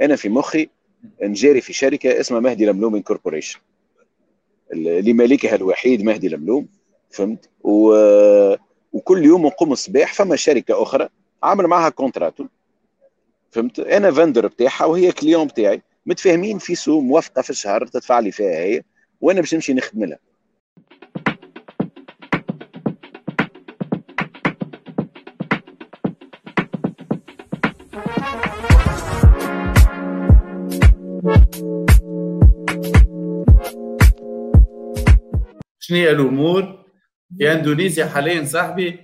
أنا في مخي نجيري في شركة اسمها مهدي لملوم Corporation اللي مالكها الوحيد مهدي لملوم فهمت؟ و... وكل يوم نقوم الصباح فما شركة أخرى عامل معها كونتراتو فهمت؟ أنا vendor بتاعها وهي client بتاعي متفاهمين في سوم موافقة في الشهر تدفع لي فيها هي وأنا باش نمشي نخدم لها. شنو هي الأمور؟ في إندونيسيا حاليا صاحبي.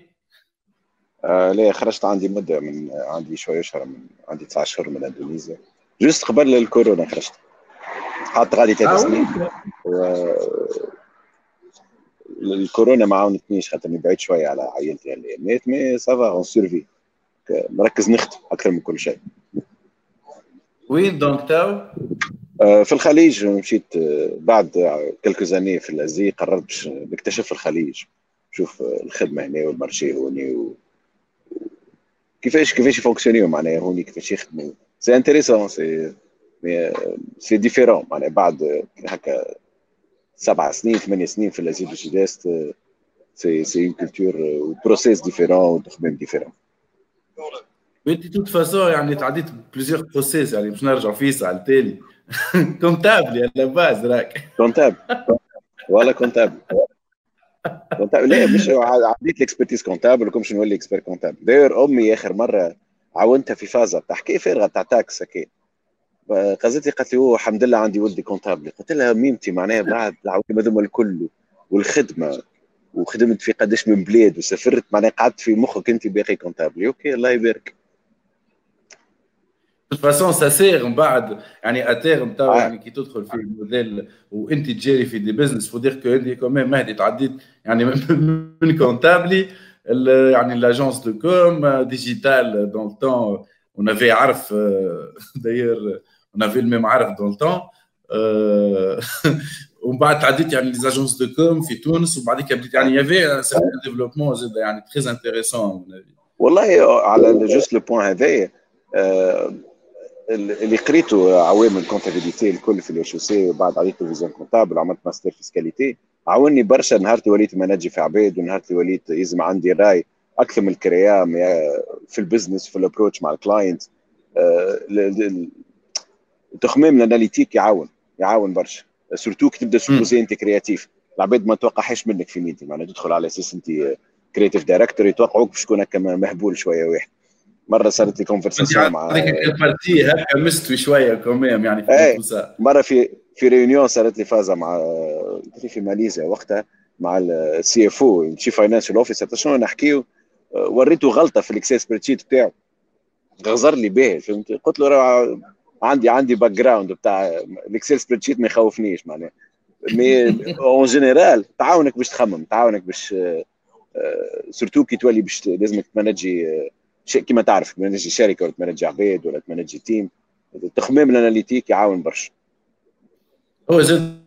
آه لا خرجت عندي مدة من عندي شوية شهر من عندي تسعة شهور من إندونيسيا. juste قبل الكورونا خرجت. حتى غادي ثلاث سنين. و... الكورونا ما عاونتنيش خاطرني بعيد شوية على عائلتي. هالايامات mais ça va on survit مركز نخدم أكثر من كل شيء. وين donc تاو؟ آه، في الخليج مشيت آه، بعد quelques années في l'Asie قررت باش نكتشف الخليج. نشوف الخدمة هنا وال marché هوني و... كيفاش كيفاش يفونكسيونيو معناها هوني كيفاش يخدموا c'est intéressant c'est c'est différent معناها بعد هكا سبع سنين ثمان سنين في l'Asie du Sud-Est c'est c'est une culture و process différent وتخمام différent وانت toute façon يعني تعديت plusieurs process يعني باش نرجع vite على التالي comptable à la base راك. comptable ولا comptable comptable لا مش عديت l'expertise comptable وكم نولي expert comptable d'ailleurs أمي آخر مرة عاونتها في فازة. تاع حكايه فارغه تاع taxe هكا قالت لي قالت لي هو الحمد لله عندي ولدي comptable قلت لها ميمتي معناها بعد العوائل هذوما الكل والخدمة وخدمت في قداش من بلاد وسافرت معناها قعدت في مخك أنت باقي comptable OK الله يبارك. فاسون سا سير من بعد يعني اتيرم تو يعني كي تدخل في الموديل وانت تجاري في دي بزنس فو دير كو انت كوميم مهدي تعديت يعني من كونتابلي يعني لاجونس دو كوم ديجيتال دون التون اون افي عرف داير اون افي الميم عرف دون التون ومن بعد تعديت يعني لي زاجونس دو كوم في تونس وبعد كده بديت يعني يافي سيرتان ديفلوبمون زاد يعني تري انتريسون والله على جوست لو بوان هذايا اللي قريته عوامل الكونتابيليتي الكل في الاتش سي وبعد عديت فيزيون كونتابل وعملت ماستر فيسكاليتي عاوني برشا نهار وليت مناجي في عباد ونهار وليت يزم عندي راي أكثر من الكريام في البزنس في الابروتش مع الكلاينت التخمام الاناليتيك يعاون يعاون برشا. سورتو كي تبدأ سوبوزي أنت كرياتيف العباد ما توقعهاش منك في ميتي معناها تدخل على أساس انت creative director يتوقعوك باش تكون هكا مهبول شوية واحد مرة صارت لي conversation مع هذيك ال partie هكا مستوي شوية quand même يعني في إيه مرة في في réunion صارت لي فازة مع في ماليزيا وقتها مع ال CFO Chief Financial Officer شنو نحكيو؟ وريته غلطة في ال Excel spread بتاعه. غزر لي به فهمت؟ قلت له عندي عندي background بتاع ال Excel spread ما يخوفنيش معناها. mais en général تعاونك باش تخمم تعاونك باش surtout كي تولي باش لازمك تمانجي شيء كما تعرف تمانجي شركة ولا تمانجي عباد ولا تمانجي team التخمام ال analytique يعاون برشا. هو زاد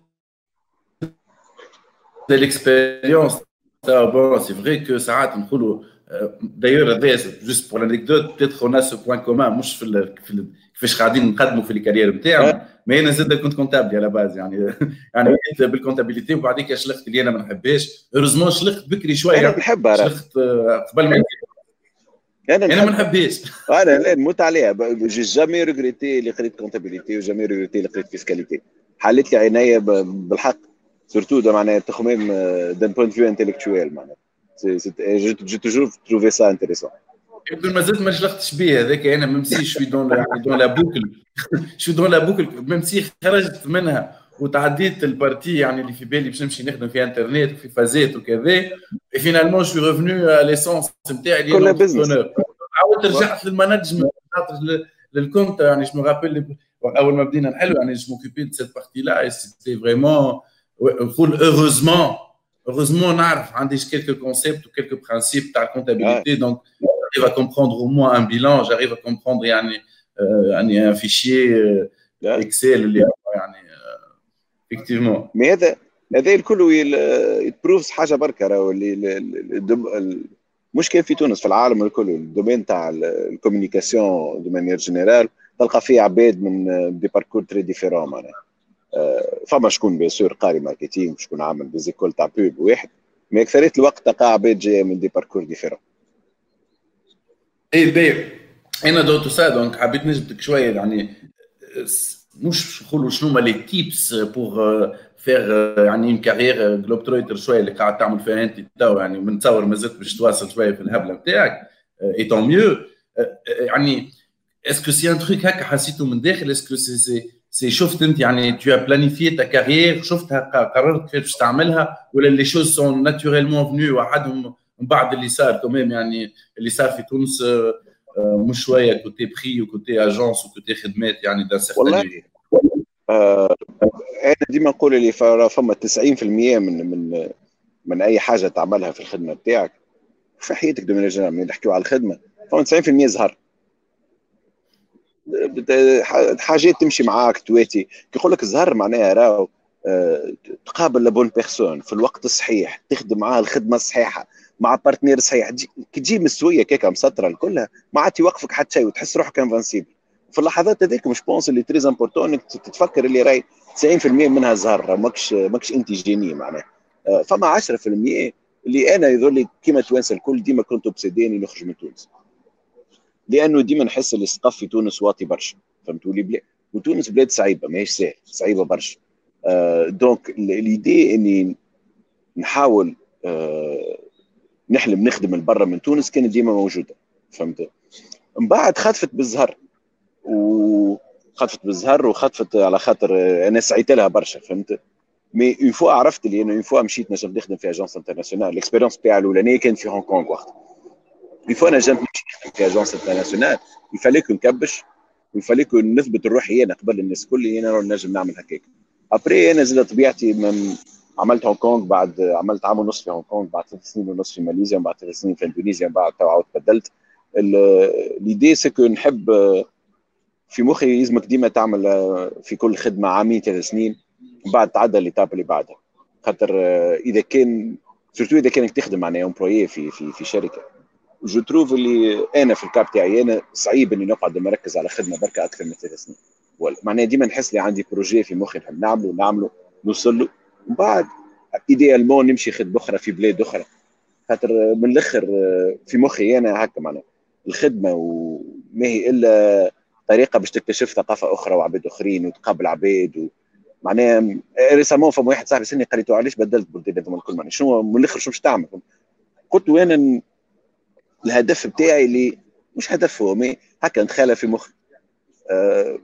l'expérience تاع bon c'est vrai que ساعات نقولوا d'ailleurs هذايا juste pour l'anecdote peut-être en ce point comment مش في, في كيفاش قاعدين نقدموا في ال carrière نتاعنا mais أنا زاد كنت comptable à la base يعني يعني بديت بال comptabilité وبعديك شلخت اللي أنا ما نحبهاش heureusement شلخت بكري شوية أنا نحبها شلخت قبل ما أنا أنا ما نحبهاش أنا لا نموت عليها. j'ai jamais regretté اللي قريت comptabilité و jamais regretté اللي قريت fiscalité. حلت لي عينيا بالحق. surtout ده معناها التخمام d'un point de vue intellectuel معناها. j'ai toujours trouvé ça intéressant يقول ما زلت ما شلختش به هذاك أنا même je suis dans dans la boucle je suis dans la boucle même خرجت منها وتعديت ال partie يعني اللي في بالي باش نمشي نخدم في انترنت وفي فازات وكذا. finalement je suis revenu licence نتاعي اللي كلها business عاودت رجعت لل management لل compte يعني je rappelle أول ما بدينا نحلو يعني je m'occupais de cette partie-là c'était vraiment نقول heureusement heureusement نعرف عندي quelques concepts ou quelques principes تاع comptabilité. Donc j'arrive à comprendre au moins un bilan. J'arrive à comprendre يعني يعني un fichier Excel اللي يعني effectivement. mais هذا هذا الكل te prouve حاجة بركة راهو اللي مش كان في تونس في العالم الكل ال domaine تاع ال communication de manière générale تلقى فيه عباد من des parcours très différents معناها. فما شكون bien sûr قاري marketing شكون عامل des écoles تاع pub واحد mais أكثرية الوقت تلقى عباد جاية من des parcours différents إيه باهي أنا de tout ça donc حبيت نجبدك شوية يعني مش نقولوا شنو هما les tips pour faire يعني une carrière globe-trotter شوية اللي قاعد تعمل فيها أنت تو يعني بنتصور ما زلت باش تواصل شوية في الهبلة نتاعك et tant mieux يعني est-ce que c'est un truc هكا حسيته من داخل؟ اسكو سي سي سي شفت أنت يعني tu as planifié ta carrière شفتها قررت كيف تعملها ولا les choses sont naturellement venues وحدهم من بعد اللي صار؟ كمان يعني اللي صار في تونس مش شوية côté بري و côté agence و côté خدمات يعني دان والله آه أنا ديما نقول اللي فما 90% من من من أي حاجة تعملها في الخدمة بتاعك. في حياتك de manière générale نحكيو على الخدمة. فما 90% زهر. حاجات تمشي معاك تواتي. كي يقول لك الزهر معناها راهو آه، تقابل la bonne personne في الوقت الصحيح تخدم معاه الخدمة الصحيحة. مع partenaire صحيح. كي تجي مستويه كيكا مسطرة الكلها. ما عاد يوقفك حتى شيء وتحس روحك invincible في اللحظات هذيك mais je pense اللي très important إنك تتفكر اللي راي 90% منها زهر ماكش ماكش انت génie معناها. آه، فما 10% اللي أنا يظل لي كيما توانسة الكل ديما كنت obsédé ني نخرج من تونس. لأنه ديما نحس اللي السقف في تونس واطي برشا. فهمتوا لي بلاد وتونس بلاد صعيبة ماهيش سهل صعيبة برشا. آه donc l'idée إني نحاول آه نحلم نخدم من برا من تونس كانت ديما موجودة فهمت؟ من بعد خطفت بالزهر وخطفت بالزهر وخطفت على خاطر أنا سعيت لها برشا فهمت؟ mais une fois عرفت اللي أنا une fois مشيت نجم نخدم في agence internationale ال expérience بتاعي الأولانية كانت في هونغ كونغ وقت une fois نجمت نخدم في agence internationale il fallait que نكبش و il fallait que نثبت الروح أنا قبل الناس كل أنا نجم نعمل هكاك. après أنا زاد طبيعتي عملت هونغ كونغ بعد عملت عام ونص في هونغ كونغ بعد ثلاث سنين ونص في ماليزيا بعد ثلاث سنين في اندونيسيا بعد تو عاود بدلت. l'idée c'est que نحب في مخي يلزمك ديما تعمل في كل خدمة عامين ثلاث سنين بعد تعدى l'étape اللي بعدها. خاطر إذا كان surtout إذا كانك تخدم معناها employé في في في شركة. je trouve اللي أنا في ال cas بتاعي أنا صعيب إني نقعد مركز على خدمة بركة أكثر من ثلاث سنين. معناها ديما نحس لي عندي projet في مخي نحب نعمله نعمله نوصل له. ومن بعد idéalement نمشي خدمه أخرى في بلاد أخرى. خاطر من الأخر في مخي أنا هكا معناها. الخدمة وما هي إلا طريقة باش تكتشف ثقافة أخرى وعباد آخرين وتقابل عباد و... معناها ريسامون فما واحد صاحبي سني قال لي علاش بدلت بلدان هذوما الكل معناها؟ شنو من الأخر شنو باش تعمل؟ قلت له أنا الهدف بتاعي اللي مش هدف هو مي هكا نتخيلها في مخي. آه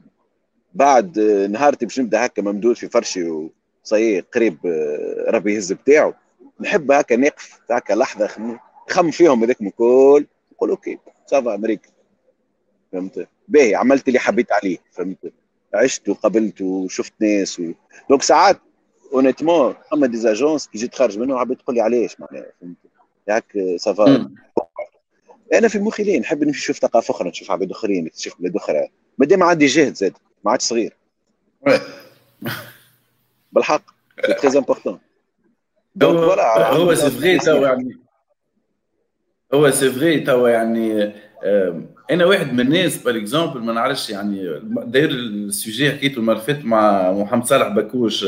بعد نهارتي باش نبدأ هكا ممدود في فرشي وصي قريب آه ربي يهز بتاعه. نحب هكا نقف هكا لحظة نخم فيهم هذاك الكل نقول OK ça va أمريكا. فهمت؟ باهي عملت اللي حبيت عليه فهمت؟ عشت وقابلت وشفت ناس و... donc ساعات honnêtement أما des agences كي جيت خارج منه عبيت تقول لي علاش؟ معناها فهمت؟ هاك ça va أنا في مخي ليه نحب نمشي نشوف ثقافة أخرى نشوف عباد أخرين نكتشف بلاد أخرى. ما دام عندي جهد زاد ما عادش صغير. بالحق. سي تري امبورتون هو سي فغي تو يعني هو سي فغي تو يعني أنا واحد من الناس بار اكزومبل ما نعرفش يعني داير السوجي حكيته المره مع محمد صالح بكوش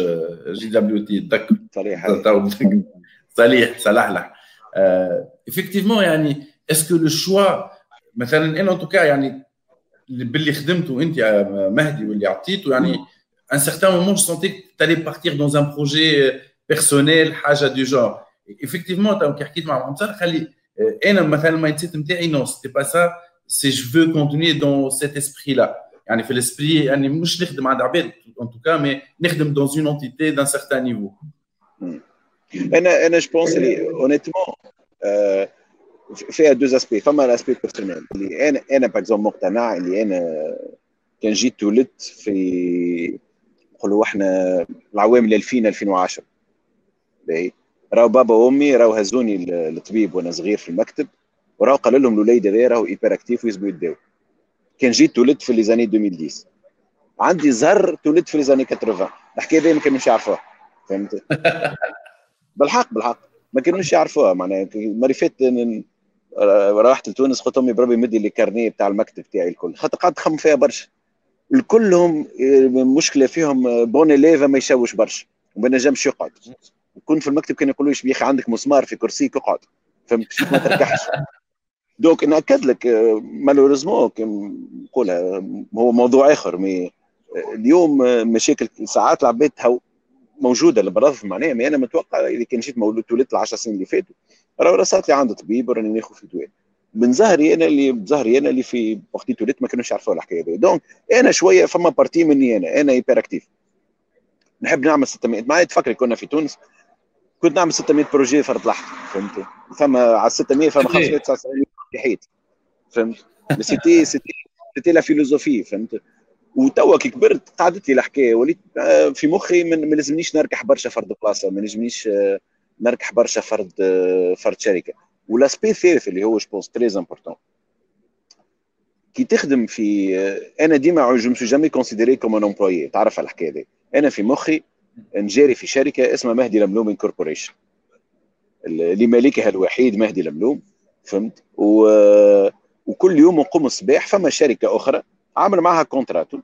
جي دبليو تي تذكر؟ صليح صليح صلحلح افكتيفمون يعني اسكو لو شوا مثلا أنا ان يعني باللي خدمته أنت يا مهدي واللي عطيته يعني un certain moment senti que t'allais partir dans un projet personnel حاجة du genre effectivement كي حكيت مع محمد صالح خلي أنا مثلا ال mindset نتاعي non c'était pas ça c'est je veux continuer dans cet esprit-là يعني في ال esprit يعني مش نخدم عند عباد en tout cas mais نخدم dans une entité d'un certain niveau أنا أنا je pense لي honnêtement فيها deux aspects فما l'aspect personnel اللي أنا أنا باغ مقتنع اللي أنا كان جيت ولدت في نقولوا إحنا العوام 2000 2010 باهي راهو بابا وأمي راهو هزوني للطبيب وأنا صغير في المكتب وراهو قال لهم الوليد هذا راهو hyperactif ولازمو يداوي. كان جيت ولدت في les années 2010 عندي زهر تولدت في les années 80 الحكاية دي ما كانوش يعرفوها. فهمت؟ بالحق بالحق. ما كانوش يعرفوها. معناها مريفات روحت لتونس قلت أمي بربي مدي لي carnet بتاع المكتب تاعي الكل. خاطر قعدت نخمم فيها برشا. الكلهم مشكلة فيهم bon élève اما يشوش برشا وما نجمش يقعد. كنت في المكتب كانوا يقولوا لي عندك مسمار في كرسيك اقعد فهمت؟ ما تركحش. donc نأكد لك malheureusement نقولها هو موضوع آخر mais اليوم مشاكل ساعات العباد موجودة bref معناها mais أنا متوقع إذا كان جيت مولود ولدت العشر سنين اللي فاتوا راه صارت لي عند طبيب راني ناخذ في دواء من ظهري أنا اللي بظهري أنا اللي في وقت ولدت ما كانوش يعرفوا الحكاية هذه donc أنا شوية فما partie مني أنا. أنا hyperactif نحب نعمل 600 معايا تفكري كنا في تونس كنت نعمل 600 projet فرد لحظة فهمت؟ فما على 600 فما 599 في حيط فهمت؟ c'était c'était c'était la philosophie فهمت؟ وتوا كي كبرت قعدت لي الحكاية. وليت آه، في مخي ما لازمنيش نركح برشا فرد بلاصة ما لازمنيش آه، نركح برشا فرد آه، فرد شركة. وال aspect الثالث اللي هو je très important كي تخدم في أنا ديما je me suis jamais considéré comme un employé تعرف على الحكاية دي. أنا في مخي نجاري في شركة اسمها مهدي لملوم Incorporation اللي مالكها الوحيد مهدي لملوم. فهمت؟ و... وكل يوم نقوم الصباح فما شركة أخرى عامل معها كونتراتو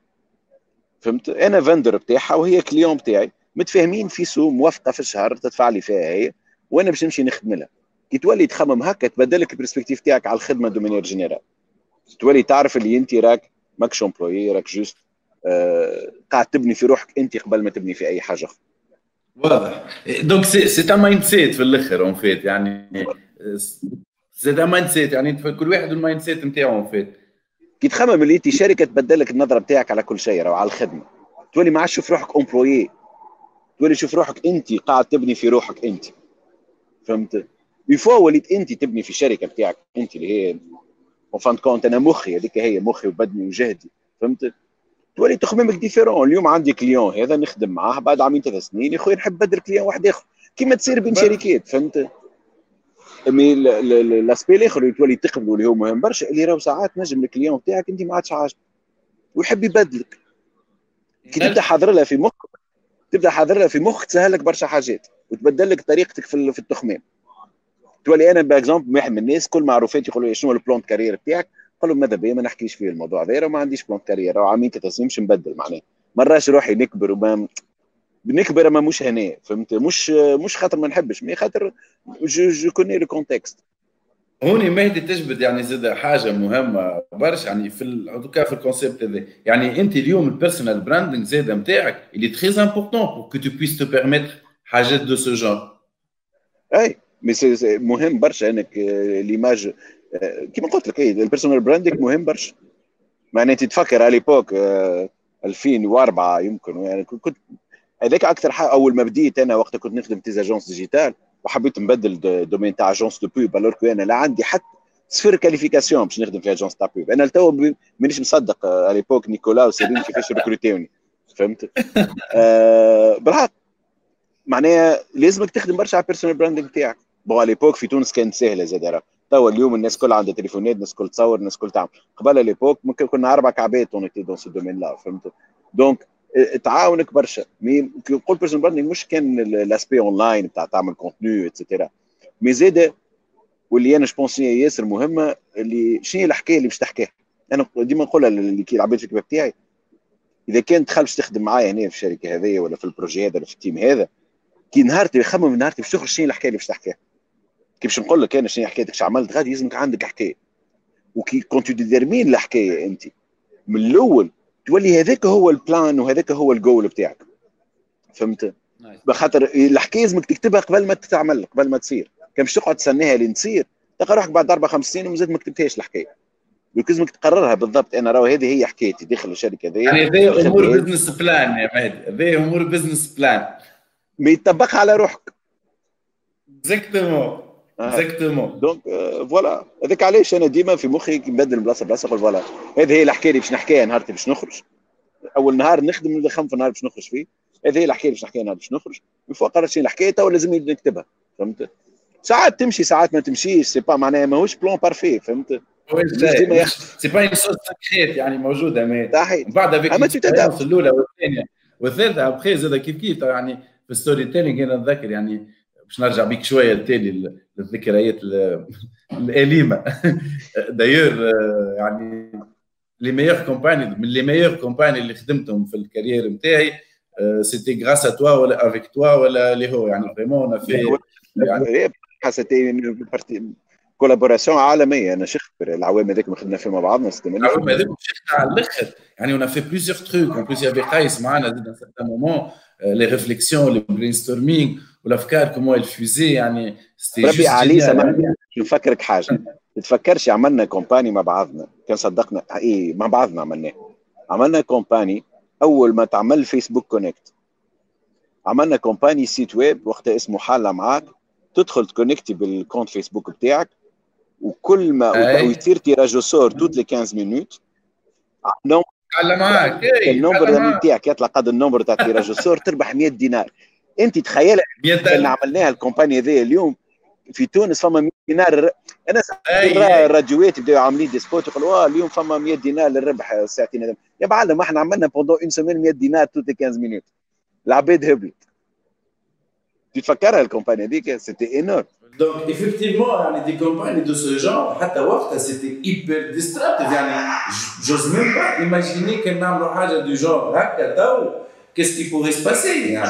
فهمت؟ أنا vendeur بتاعها وهي client بتاعي. متفاهمين في سوم موافقة في الشهر تدفع لي فيها هي وأنا باش نمشي نخدم لها. كي تولي تخمم هكا تبدل لك ال perspective تاعك على الخدمة de manière générale تولي تعرف اللي أنت راك ماكش employé راك juste آه قاعد تبني في روحك أنت قبل ما تبني في أي حاجة أخرى. واضح. donc c'est mindset في الأخر en fait يعني c'est mindset يعني كل واحد ال mindset نتاعو en fait كي تخمم اللي أنت شركة تبدل لك النظرة بتاعك على كل شيء أو على الخدمة. تولي ما عادش تشوف روحك employé تولي تشوف روحك أنت قاعد تبني في روحك أنت. فهمت؟ وليت انت تبني في الشركة بتاعك انت اللي هي en fin de compte أنا مخي هذيك هي مخي وبدني وجهدي فهمت؟ تولي تخممك différent اليوم عندي client هذا نخدم معاه بعد عامين ثلاث سنين يا خويا نحب بدل client واحد آخر. كيما تصير بين شركات فهمت؟ mais l'aspect الآخر اللي تولي تقبله اللي هو مهم برشا اللي راهو ساعات نجم ال client بتاعك انت ما عادش عاجبك. ويحب يبدلك. كي تبدأ حاضر لها في مخك تبدأ حاضر لها في مخك تسهل لك برشا حاجات وتبدل لك طريقتك في التخمام. تولي أنا par exemple واحد من الناس كل معروفات يقولوا لي شنو ال plan carrière بتاعك؟ قال لهم ماذا بيا؟ ما نحكيش فيه الموضوع هذا ما عنديش plan carrière أو عامين ثلاث مش نبدل معناه. مراش روحي نكبر وما نكبر ما مش هنا فهمت؟ مش مش خاطر ما نحبش mais خاطر je, je connais le contexte هوني مهدي تجبد يعني زاد حاجة مهمة برشا يعني en tout cas في ال concept هذا. يعني أنت اليوم ال personal branding زاد نتاعك اللي très important pour que tu puisses te permettre حاجات de ce genre أي. mais مهم برشا إنك l'image كيما قلت لك et ال personal branding مهم برشا. معناها أنت تفكر على l'époque 2004 يمكن يعني كنت هذاك أكثر حاجة أول ما بديت أنا وقت كنت نخدم des agences digitales وحبيت نبدل domaine تاع agence de pub alors que أنا لا عندي حتى صفر qualification باش نخدم في agence تاع pub أنا لتو مانيش مصدق على l'époque نيكولا وسيرين كيفاش ريكروتيوني فهمت؟ آه بالحق معناها لازمك تخدم برشا على ال personal branding تاعك. على l'époque في تونس كانت سهلة زاد توا اليوم الناس كلها عندها تليفونات الناس كل تصور الناس كل تعمل. قبل l'époque ممكن كنا أربع كعبات on était dans ce domaine-là فهمت donc تعاونك برشا. mais كي نقول personal branding مش كان l'aspect online بتاع تعمل contenu et cetera mais زاد واللي أنا je pense ياسر مهمه اللي شنو هي الحكاية اللي باش تحكيها؟ أنا ديما نقولها اللي كي العباد في الكتاب بتاعي. إذا كان تخلف باش تخدم معايا هنا في الشركة هذه ولا في ال projet هذا ولا في ال team هذا كي نهارتي يخمم نهارتي باش تخرج شنو الحكاية اللي باش تحكيها؟ كي باش نقول لك أنا شنو حكايتك؟ اش عملت غادي لازمك عندك حكاية. وكي كنت ت détermine الحكاية أنت. من الأول تولي هذاك هو ال plan وهذاك هو الجول بتاعك. فهمت؟ بخاطر الحكاية لازمك تكتبها قبل ما تتعمل قبل ما تصير. كان باش تقعد تستناها لين تصير تلقى روحك بعد أربع خمس سنين ومازال ما كتبتهاش الحكاية. لازمك تقررها بالضبط. أنا راهو هذه هي حكايتي. داخل الشركة هذه يعني هذه أمور business plan يا مهدي. هذه أمور business plan ما يطبقها على روحك. exactement exactement donc voilà هذاك علاش أنا ديما في مخي نبدل بلاصة بلاصة نقول voilà هذه هي الحكاية اللي باش نحكيها نهار باش نخرج. أول نهار نخدم اللي خمس نهار باش نخرج فيه هذه هي الحكاية اللي باش نحكيها نهار باش نخرج. من قررت الحكاية تو لازم نكتبها فهمت؟ ساعات تمشي ساعات ما تمشيش c'est pas معناها ماهوش plan parfait فهمت؟ c'est pas une sauce secrète يعني موجودة mais بعد هذيك الأولى والثانية. والثالثة ابخي زاد كيف كيف يعني في storytelling أنا نتذكر يعني باش نرجع بيك شوية لتالي للذكريات الأليمة. d'ailleurs يعني les meilleures campagnes من les meilleures campagnes اللي خدمتهم في ال carrière نتاعي c'était grâce à toi ولا avec toi ولا اللي هو يعني vraiment في يعني collaboration عالمية. أنا شفت العوام هذيك ما خدنا فيها مع بعضنا العوام هذيك شفت على الآخر. يعني on fait plusieurs trucs en plus il y avait قيس معنا زاد certains moments les réflexions les brainstorming والافكار comment الفيزي يعني ربي علي نفكرك حاجة؟ تفكرش عملنا campagne مع بعضنا. كان صدقنا. إي مع بعضنا عملناه. عملنا campagne أول ما تعمل Facebook Connect عملنا campagne site web وقتها اسمه على معاك. تدخل ت connecti بال compte Facebook بتاعك. وكل ما ويصير tirage au sort toutes les 15 minutes على معاك. ال number نتاعك يطلع قد النمبر تاع tirage au sort تربح 100 دينار. انت تخيل ان عملناها ال campagne هذه اليوم في تونس فما 100 دينار أنا الراديوات بداوا عاملين des spots يقولوا اليوم فما 100 دينار للربح الساعتين يا معلم إحنا عملنا pendant une semaine 100 دينار toutes 15 minutes العباد هبلت. تتفكرها ال campagne هذيك c'était énorme donc effectivement يعني des campagnes de ce genre حتى وقتها c'était hyper disruptive يعني j'ose même pas imaginer كان نعملوا حاجة du genre هكا تو. qu'est-ce qui pourrait se passer يعني